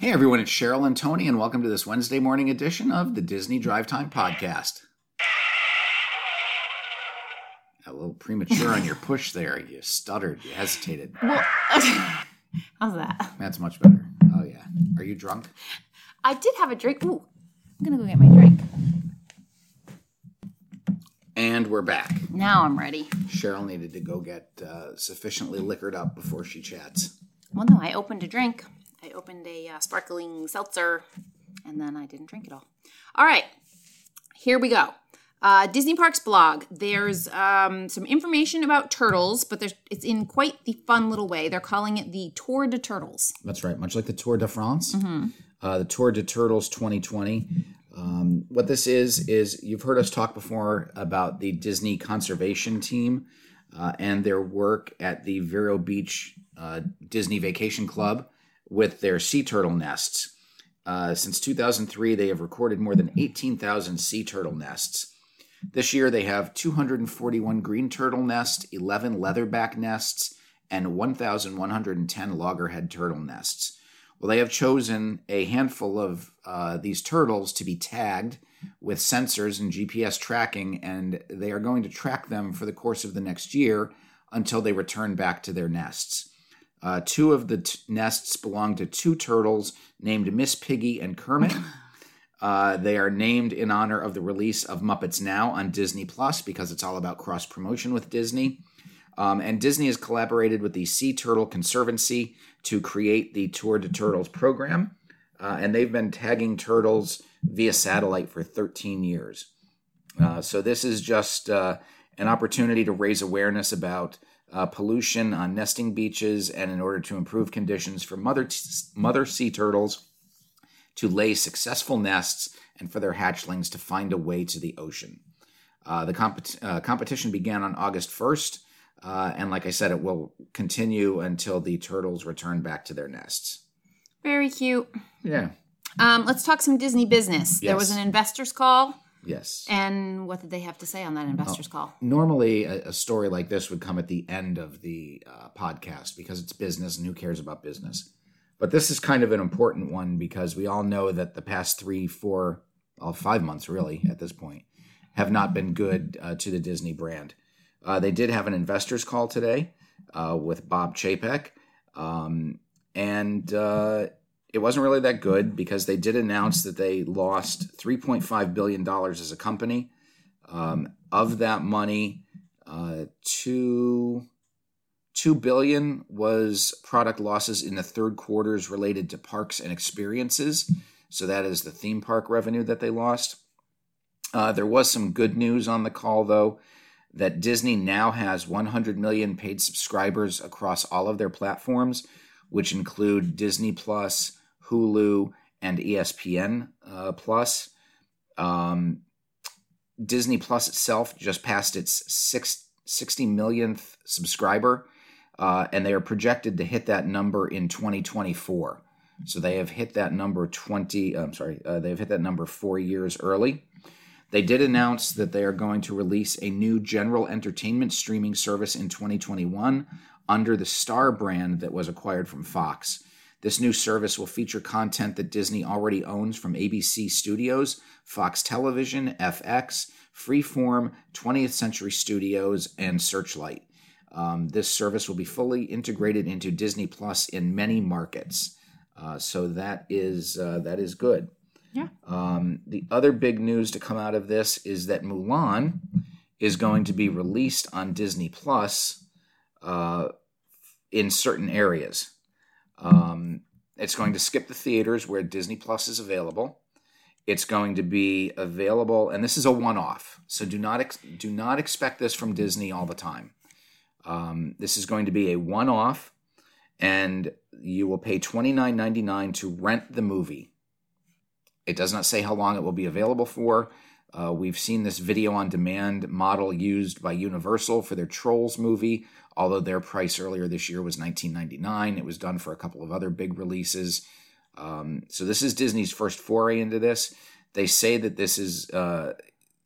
Hey everyone, it's Cheryl and Tony, and welcome to this Wednesday morning edition of the Disney Drive Time Podcast. A little premature on your push there. You stuttered, you hesitated. Well, how's that? That's much better. Oh, yeah. Are you drunk? I did have a drink. Ooh, I'm gonna go get my drink. And we're back. Now I'm ready. Cheryl needed to go get uh, sufficiently liquored up before she chats. Well, no, I opened a drink. I opened a uh, sparkling seltzer, and then I didn't drink it all. All right, here we go. Uh, Disney Parks blog. There's um, some information about turtles, but there's it's in quite the fun little way. They're calling it the Tour de Turtles. That's right, much like the Tour de France, uh, the Tour de Turtles 2020. Um, what this is is you've heard us talk before about the Disney Conservation Team uh, and their work at the Vero Beach uh, Disney Vacation Club with their sea turtle nests. Uh, since 2003, they have recorded more than 18,000 sea turtle nests. This year, they have 241 green turtle nests, 11 leatherback nests, and 1,110 loggerhead turtle nests. Well, they have chosen a handful of uh, these turtles to be tagged with sensors and GPS tracking, and they are going to track them for the course of the next year until they return back to their nests. Uh, two of the t- nests belong to two turtles named Miss Piggy and Kermit. Uh, they are named in honor of the release of Muppets Now on Disney Plus because it's all about cross promotion with Disney. Um, and Disney has collaborated with the Sea Turtle Conservancy to create the Tour de Turtles program. Uh, and they've been tagging turtles via satellite for 13 years. Uh, so this is just uh, an opportunity to raise awareness about uh, pollution on nesting beaches and in order to improve conditions for mother, mother sea turtles to lay successful nests and for their hatchlings to find a way to the ocean. Uh, the compet- uh, competition began on August 1st, uh, and like I said, it will continue until the turtles return back to their nests. Very cute. Yeah. Um, let's talk some Disney business. There was an investors call, Yes. and what did they have to say on that investors call? Normally, a, a story like this would come at the end of the uh, podcast because it's business and who cares about business. But this is kind of an important one because we all know that the past three, four, well, five months really at this point have not been good uh, to the Disney brand. Uh, they did have an investors call today uh, with Bob Chapek, um, and uh, it wasn't really that good because they did announce that they lost 3.5 billion dollars as a company. Um, of that money, uh, two two billion was product losses in the third quarters related to parks and experiences. So that is the theme park revenue that they lost. Uh, there was some good news on the call though that Disney now has 100 million paid subscribers across all of their platforms, which include Disney Plus, Hulu, and ESPN uh, Plus. Um, Disney Plus itself just passed its six, 60 millionth subscriber, uh, and they are projected to hit that number in 2024. So they have hit that number 20. I'm sorry, uh, they've hit that number four years early. They did announce that they are going to release a new general entertainment streaming service in 2021 under the Star brand that was acquired from Fox. This new service will feature content that Disney already owns from ABC Studios, Fox Television, FX, Freeform, 20th Century Studios, and Searchlight. Um, this service will be fully integrated into Disney Plus in many markets. Uh, so that is uh, that is good. Yeah. Um, the other big news to come out of this is that Mulan is going to be released on Disney Plus uh, in certain areas. Um, it's going to skip the theaters where Disney Plus is available. It's going to be available, and this is a one-off. So do not ex- do not expect this from Disney all the time. Um, this is going to be a one-off, and you will pay twenty nine ninety nine to rent the movie. It does not say how long it will be available for. Uh, we've seen this video on demand model used by Universal for their Trolls movie, although their price earlier this year was $19.99. It was done for a couple of other big releases. Um, so this is Disney's first foray into this. They say that this is uh,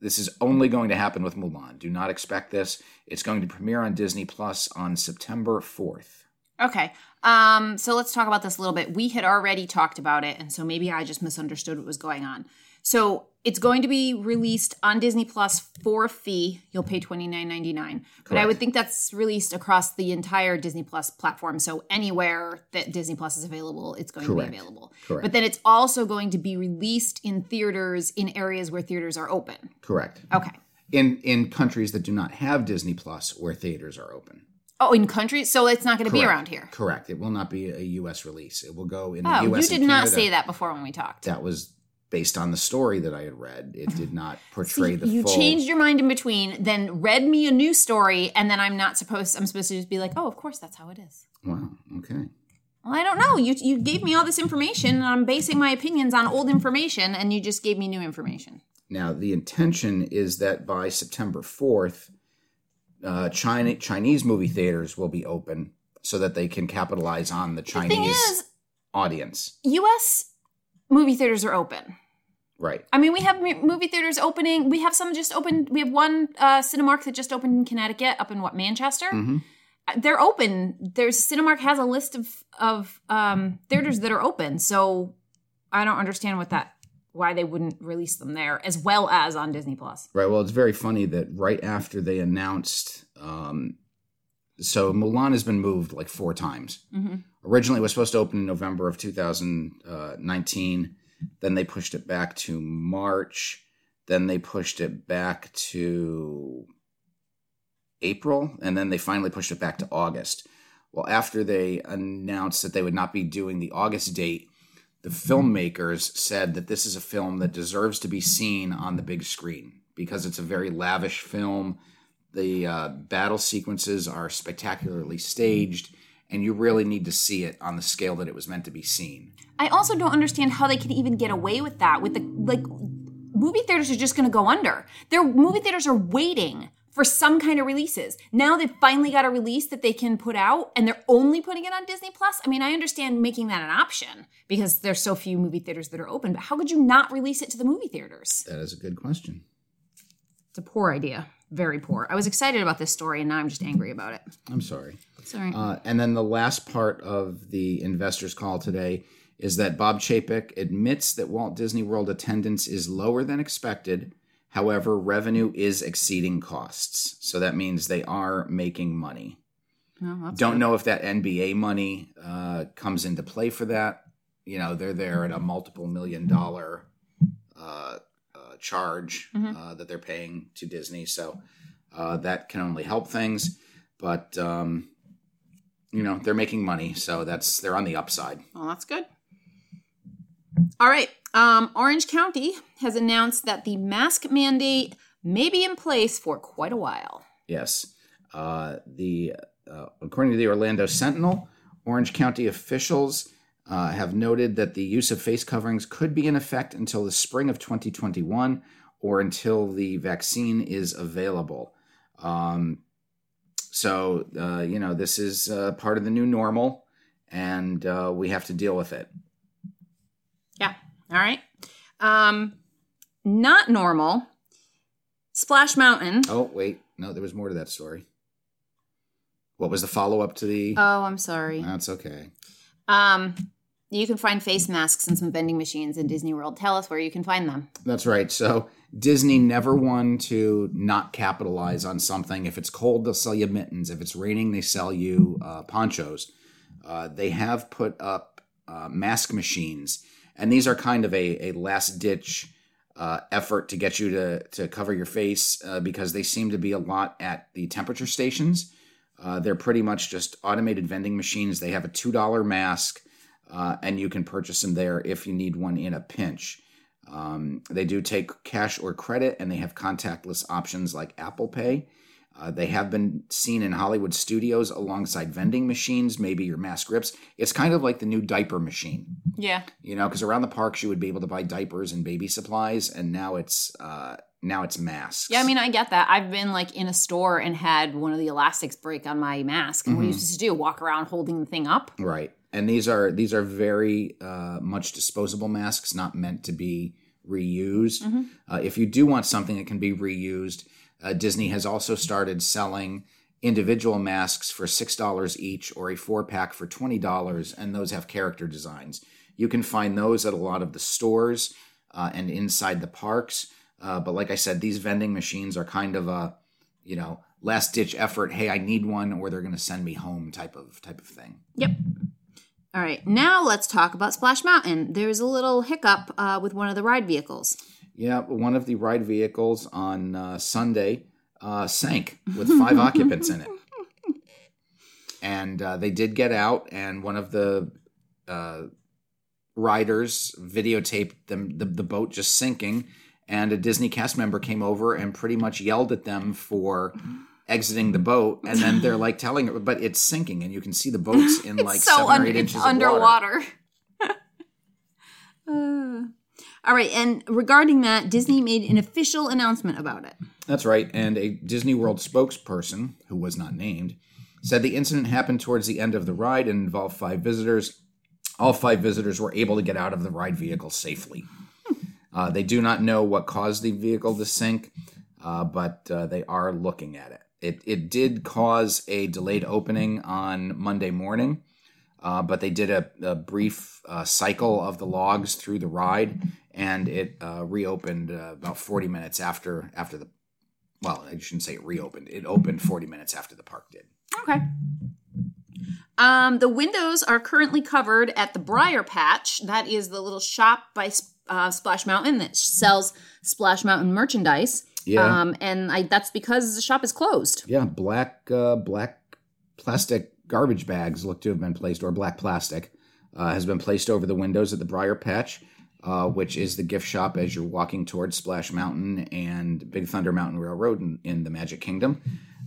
this is only going to happen with Mulan. Do not expect this. It's going to premiere on Disney Plus on September 4th. Okay. Um, so let's talk about this a little bit. We had already talked about it, and so maybe I just misunderstood what was going on. So it's going to be released on Disney Plus for a fee. You'll pay twenty nine ninety nine. But I would think that's released across the entire Disney Plus platform. So anywhere that Disney Plus is available, it's going Correct. to be available. Correct. But then it's also going to be released in theaters in areas where theaters are open. Correct. Okay. In in countries that do not have Disney Plus, where theaters are open. Oh, in countries, so it's not going to be around here. Correct. It will not be a U.S. release. It will go in the Oh, U.S. you did not Canada. say that before when we talked. That was based on the story that I had read. It did not portray the you full. changed your mind in between, then read me a new story, and then I'm not supposed. I'm supposed to just be like, oh, of course, that's how it is. Wow. Okay. Well, I don't know. You you gave me all this information, and I'm basing my opinions on old information, and you just gave me new information. Now the intention is that by September fourth, uh, China Chinese movie theaters will be open so that they can capitalize on the The Chinese thing is, audience. U.S. movie theaters are open. Right. I mean, we have movie theaters opening. We have some just opened. We have one uh, Cinemark that just opened in Connecticut, up in what Manchester. hmm Uh, They're open. There's Cinemark has a list of of um, theaters that are open. So I don't understand what that why they wouldn't release them there as well as on Disney Plus. Right. Well, it's very funny that right after they announced, um, so Mulan has been moved like four times. hmm Originally, it was supposed to open in November of 2019. Then they pushed it back to March. Then they pushed it back to April. And then they finally pushed it back to August. Well, after they announced that they would not be doing the August date, the filmmakers said that this is a film that deserves to be seen on the big screen because it's a very lavish film. The uh, battle sequences are spectacularly staged, and you really need to see it on the scale that it was meant to be seen. I also don't understand how they can even get away with that. With the like, movie theaters are just going to go under. Their movie theaters are waiting for some kind of releases. Now they've finally got a release that they can put out, and they're only putting it on Disney Plus. I mean, I understand making that an option because there's so few movie theaters that are open. But how could you not release it to the movie theaters? That is a good question. It's a poor idea. Very poor. I was excited about this story, and now I'm just angry about it. I'm sorry. Sorry. Uh, and then the last part of the investors' call today is that Bob Chapek admits that Walt Disney World attendance is lower than expected. However, revenue is exceeding costs. So that means they are making money. No, Don't good. know if that NBA money uh, comes into play for that. You know, they're there at a multiple million dollar uh, uh, charge Mhm. uh, that they're paying to Disney. So uh, that can only help things. But, um, you know, they're making money. So that's, they're on the upside. Well, that's good. All right. Um, Orange County has announced that the mask mandate may be in place for quite a while. Yes. Uh, the uh, according to the Orlando Sentinel, Orange County officials uh, have noted that the use of face coverings could be in effect until the spring of 2021 or until the vaccine is available. Um, so uh, you know this is uh, part of the new normal, and uh, we have to deal with it. Yeah. All right. Um, not normal. Splash Mountain. Oh wait, no, there was more to that story. What was the follow up to the? Oh, I'm sorry. That's okay. Um, you can find face masks and some vending machines in Disney World. Tell us where you can find them. That's right. So Disney never one to not capitalize on something. If it's cold, they'll sell you mittens. If it's raining, they sell you uh, ponchos. Uh, they have put up uh, mask machines, and these are kind of a, a last ditch uh, effort to get you to, to cover your face uh, because they seem to be a lot at the temperature stations. Uh, they're pretty much just automated vending machines. They have a $2 mask, uh, and you can purchase them there if you need one in a pinch. Um, they do take cash or credit, and they have contactless options like Apple Pay. Uh, they have been seen in Hollywood studios alongside vending machines, maybe your mask grips. It's kind of like the new diaper machine, Yeah. you know, because around the parks you would be able to buy diapers and baby supplies, and now it's uh, now it's masks. Yeah, I mean, I get that. I've been like in a store and had one of the elastics break on my mask. And what are you supposed to do? Walk around holding the thing up? Right. And these are these are very uh, much disposable masks, not meant to be reused. Uh, if you do want something that can be reused, uh, Disney has also started selling individual masks for $6 each or a four pack for $20, and those have character designs. You can find those at a lot of the stores uh, and inside the parks. Uh, but like I said, these vending machines are kind of a, you know, last ditch effort. Hey, I need one, or they're going to send me home type of type of thing. Yep. All right, now let's talk about Splash Mountain. There's a little hiccup uh, with one of the ride vehicles. Yeah, one of the ride vehicles on uh, Sunday uh, sank with five occupants in it. And uh, they did get out, and one of the uh, riders videotaped them the, the boat just sinking. And a Disney cast member came over and pretty much yelled at them for exiting the boat. And then they're like telling her, but it's sinking, and you can see the boats in like so seven un- or eight inches underwater. Uh, all right, and regarding that, Disney made an official announcement about it. That's right. And a Disney World spokesperson, who was not named, said the incident happened towards the end of the ride and involved five visitors. All five visitors were able to get out of the ride vehicle safely. Uh, they do not know what caused the vehicle to sink, uh, but uh, they are looking at it. It, it did cause a delayed opening on Monday morning, uh, but they did a, a brief uh, cycle of the logs through the ride, and it uh, reopened uh, about 40 minutes after after the. Well, I shouldn't say it reopened. It opened 40 minutes after the park did. Okay. Um, the windows are currently covered at the Briar Patch. That is the little shop by uh, Splash Mountain that sells Splash Mountain merchandise. Yeah. Um, and I, that's because the shop is closed. Yeah, black uh, black plastic garbage bags look to have been placed, or black plastic uh, has been placed over the windows at the Briar Patch, uh, which is the gift shop as you're walking towards Splash Mountain and Big Thunder Mountain Railroad in, in the Magic Kingdom.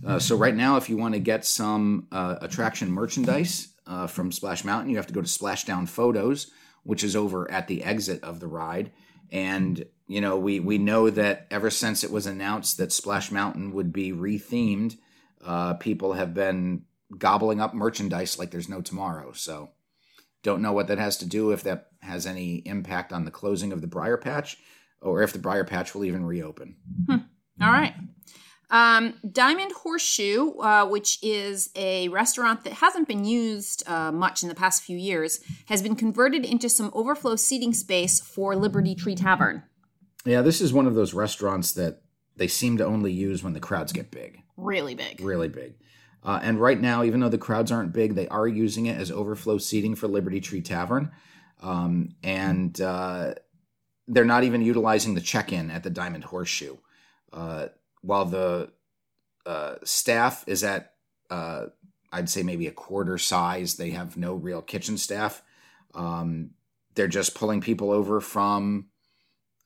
Uh, so right now, if you want to get some uh, attraction merchandise uh, from Splash Mountain, you have to go to Splashdown Photos, which is over at the exit of the ride. And you know, we we know that ever since it was announced that Splash Mountain would be rethemed, uh, people have been gobbling up merchandise like there's no tomorrow. So, don't know what that has to do. If that has any impact on the closing of the Briar Patch, or if the Briar Patch will even reopen. All right. Um, Diamond Horseshoe, uh, which is a restaurant that hasn't been used uh, much in the past few years, has been converted into some overflow seating space for Liberty Tree Tavern. Yeah, this is one of those restaurants that they seem to only use when the crowds get big, Really big. really big. Uh, and right now, even though the crowds aren't big, they are using it as overflow seating for Liberty Tree Tavern. Um, and uh, they're not even utilizing the check in at the Diamond Horseshoe. Uh, while the uh, staff is at, uh, I'd say maybe a quarter size, they have no real kitchen staff. Um, they're just pulling people over from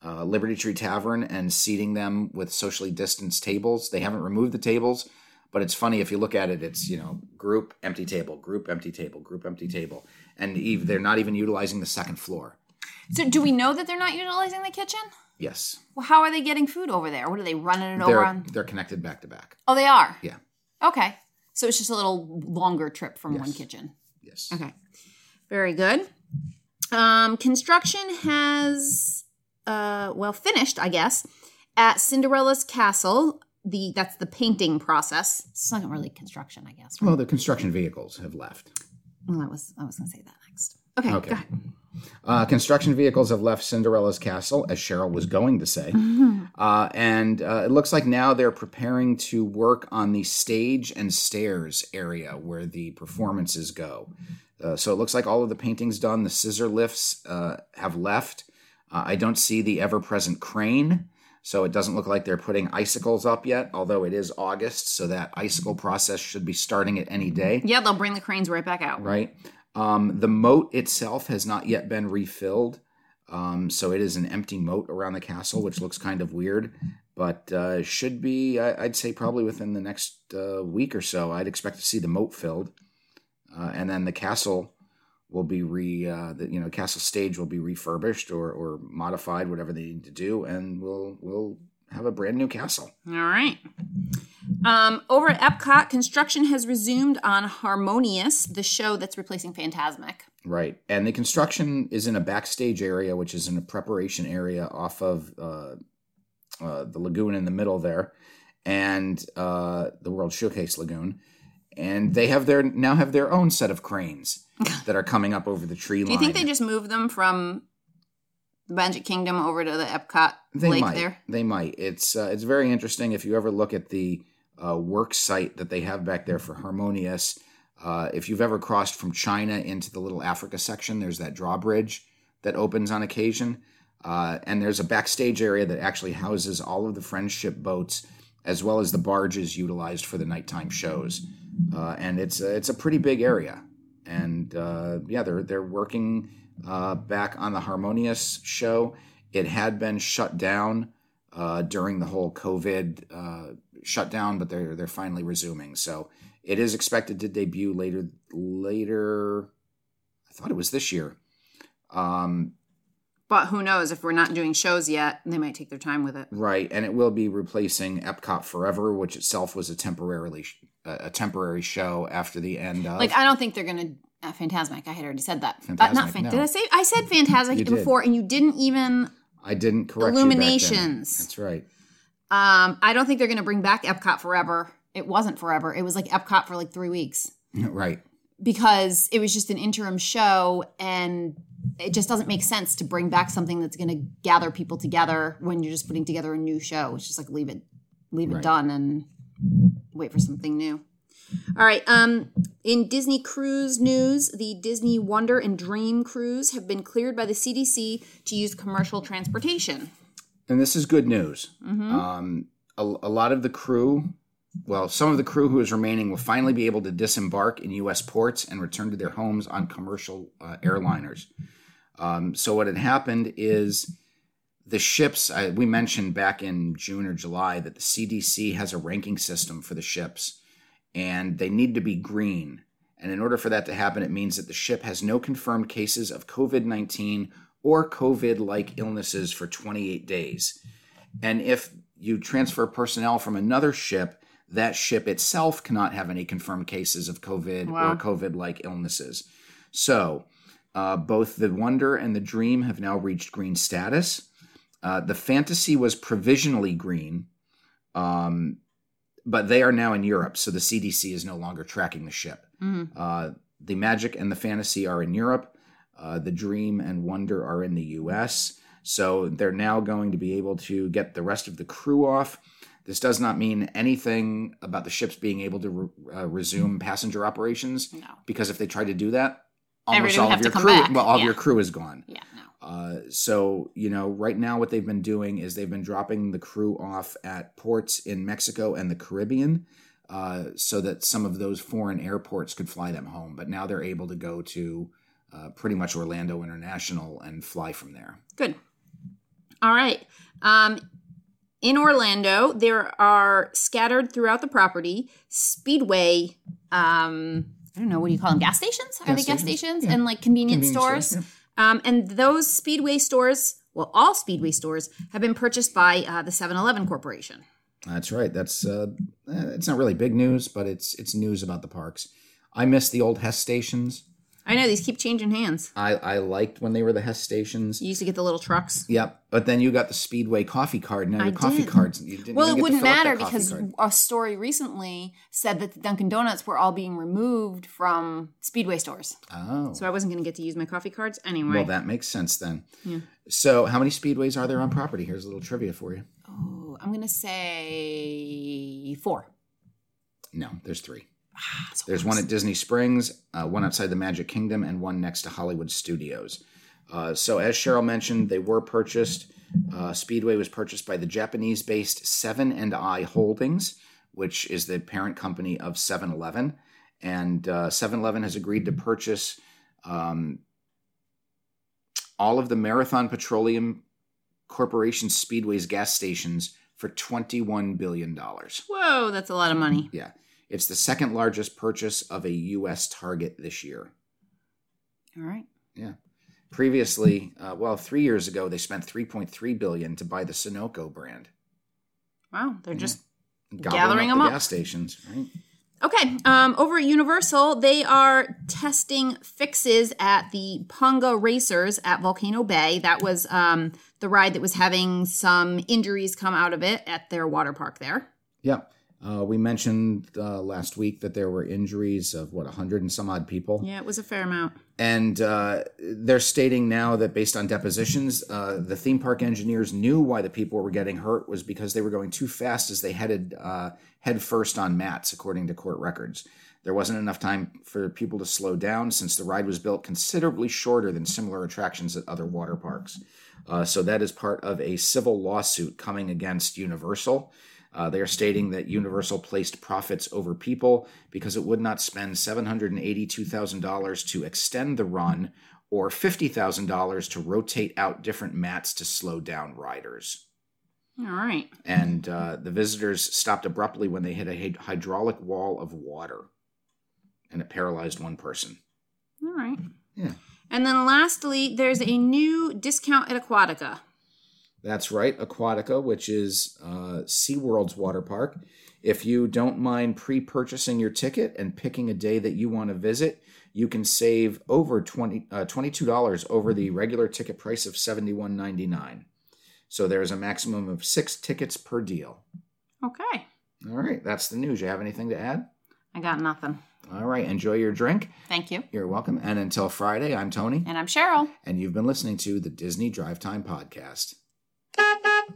uh, Liberty Tree Tavern and seating them with socially distanced tables. They haven't removed the tables, but it's funny if you look at it. It's you know group empty table, group empty table, group empty table, and they're not even utilizing the second floor. So, do we know that they're not utilizing the kitchen? Yes, Well, how are they getting food over there? What are they running it over they're on? they're connected back to back. Oh, they are. Yeah. Okay. So it's just a little longer trip from one kitchen. Yes. Okay. Very good. Um, construction has uh well finished, I guess, at Cinderella's castle. The that's the painting process. It's not really construction, I guess. Right? Well, the construction vehicles have left. Well, I was I was gonna say that next. Okay. Okay. Uh, construction vehicles have left Cinderella's castle, as Cheryl was going to say. Uh, and uh, it looks like now they're preparing to work on the stage and stairs area where the performances go. Uh, so it looks like all of the paintings done. The scissor lifts uh, have left. Uh, I don't see the ever present crane. So it doesn't look like they're putting icicles up yet, although it is August. So that icicle process should be starting at any day Yeah, they'll bring the cranes right back out. right? Um, the moat itself has not yet been refilled, um, so it is an empty moat around the castle, which looks kind of weird, but uh, should be, I- I'd say, probably within the next uh, week or so. I'd expect to see the moat filled, uh, and then the castle will be re, uh, the you know, castle stage will be refurbished or, or modified, whatever they need to do, and we'll we'll have a brand new castle. All right. Um, over at Epcot, construction has resumed on Harmonious, the show that's replacing Fantasmic. Right. And the construction is in a backstage area, which is in a preparation area off of uh, uh, the lagoon in the middle there. and uh, the World Showcase Lagoon, and they have their now have their own set of cranes that are coming up over the tree line. Do you think they just moved them from the Magic Kingdom over to the Epcot They lake might. there? They might. It's uh, it's very interesting if you ever look at the uh, work site that they have back there for Harmonious. Uh, if you've ever crossed from China into the little Africa section, there's that drawbridge that opens on occasion, uh, and there's a backstage area that actually houses all of the friendship boats as well as the barges utilized for the nighttime shows. Uh, and it's a, it's a pretty big area, and uh, yeah, they're they're working uh, back on the Harmonious show. It had been shut down uh, during the whole COVID uh, shutdown, but they're they're finally resuming. So it is expected to debut later. Later, I thought it was this year. Um, But who knows? If we're not doing shows yet, they might take their time with it. right, and it will be replacing Epcot Forever, which itself was a temporarily a temporary show after the end of. Like I don't think they're gonna. Uh, Fantasmic. I had already said that. but not Fantasmic, Phan- no. Did I say? I said did. before, and you didn't even. I didn't correct you back then. Illuminations. That's right. Um, I don't think they're gonna bring back Epcot forever. It wasn't forever. It was like Epcot for like three weeks right. because it was just an interim show, and it just doesn't make sense to bring back something that's gonna gather people together when you're just putting together a new show. It's just like leave it, leave it done, and wait for something new. All right. Um, in Disney cruise news, the Disney Wonder and Dream cruise have been cleared by the CDC to use commercial transportation. And this is good news. Um, a, a lot of the crew, well, some of the crew who is remaining will finally be able to disembark in U.S. ports and return to their homes on commercial uh, airliners. Um, so what had happened is the ships. I, we mentioned back in June or July that the CDC has a ranking system for the ships, and they need to be green. And in order for that to happen, it means that the ship has no confirmed cases of COVID 19 or COVID like illnesses for 28 days. And if you transfer personnel from another ship, that ship itself cannot have any confirmed cases of COVID Wow. or COVID like illnesses. So, uh, both the Wonder and the Dream have now reached green status. Uh, the Fantasy was provisionally green, um, but they are now in Europe, so the CDC is no longer tracking the ship. Mhm. Uh, the Magic and the Fantasy are in Europe. Uh, the Dream and Wonder are in the US. So they're now going to be able to get the rest of the crew off. This does not mean anything about the ships being able to re- uh, resume passenger operations No. because if they try to do that, almost all of your crew, back. well, all of your crew is gone. Yeah. No. Uh, so you know, right now, what they've been doing is they've been dropping the crew off at ports in Mexico and the Caribbean, uh, so that some of those foreign airports could fly them home. But now they're able to go to uh, pretty much Orlando International and fly from there. Good. All right. Um, in Orlando, there are scattered throughout the property Speedway. Um, I don't know what do you call them? Gas stations? Are they gas stations, stations yeah. and like convenience, Convenience stores? stores, Um, and those Speedway stores, well, all Speedway stores have been purchased by uh, the 7-Eleven Corporation. That's right. That's uh, eh, it's not really big news, but it's it's news about the parks. I miss the old Hess stations. I know these keep changing hands. I, I liked when they were the Hess stations. You used to get the little trucks. Yep, but then you got the Speedway coffee card. Now your coffee did. cards. You didn't Well, it wouldn't fill up that matter because card. a story recently said that the Dunkin' Donuts were all being removed from Speedway stores. oh, So I wasn't going to get to use my coffee cards anyway. well, that makes sense then. Yeah. So, how many speedways are there on property? Here's a little trivia for you. oh, I'm going to say four. No, there's three. There's one at Disney Springs, uh, one outside the Magic Kingdom, and one next to Hollywood Studios. Uh, so, as Cheryl mentioned, they were purchased. Uh, Speedway was purchased by the Japanese-based Seven and I Holdings, which is the parent company of 7-Eleven, and uh, 7-Eleven has agreed to purchase um, all of the Marathon Petroleum Corporation Speedway's gas stations for $21 billion. Whoa, that's a lot of money. Yeah. It's the second largest purchase of a U.S. target this year. All right. Yeah. Previously, uh, well, three years ago, they spent 3.3 billion to buy the Sunoco brand, Wow, they're just gobbling Gathering them the up. gas stations. Right? Okay, um, over at Universal, they are testing fixes at the Punga Racers at Volcano Bay. That was um, the ride that was having some injuries come out of it at their water park there. Yeah. Uh, we mentioned uh, last week that there were injuries of what, 100 and some odd people. Yeah, it was a fair amount. And uh, they're stating now that based on depositions, uh, the theme park engineers knew why the people were getting hurt was because they were going too fast as they headed uh, head first on mats, according to court records. There wasn't enough time for people to slow down since the ride was built considerably shorter than similar attractions at other water parks. Uh, so that is part of a civil lawsuit coming against Universal. Uh, they are stating that Universal placed profits over people because it would not spend $782,000 to extend the run or $50,000 to rotate out different mats to slow down riders. All right. And uh, the visitors stopped abruptly when they hit a hy- hydraulic wall of water and it paralyzed one person. All right. Yeah. And then lastly, there's a new discount at Aquatica. That's right, Aquatica, which is uh, SeaWorld's water park. If you don't mind pre purchasing your ticket and picking a day that you want to visit, you can save over 20, uh, $22 over the regular ticket price of $71.99. So there's a maximum of six tickets per deal. Okay. All right, that's the news. You have anything to add? I got nothing. All right, enjoy your drink. Thank you. You're welcome. And until Friday, I'm Tony, And I'm Cheryl. and you've been listening to the Disney Drive Time Podcast.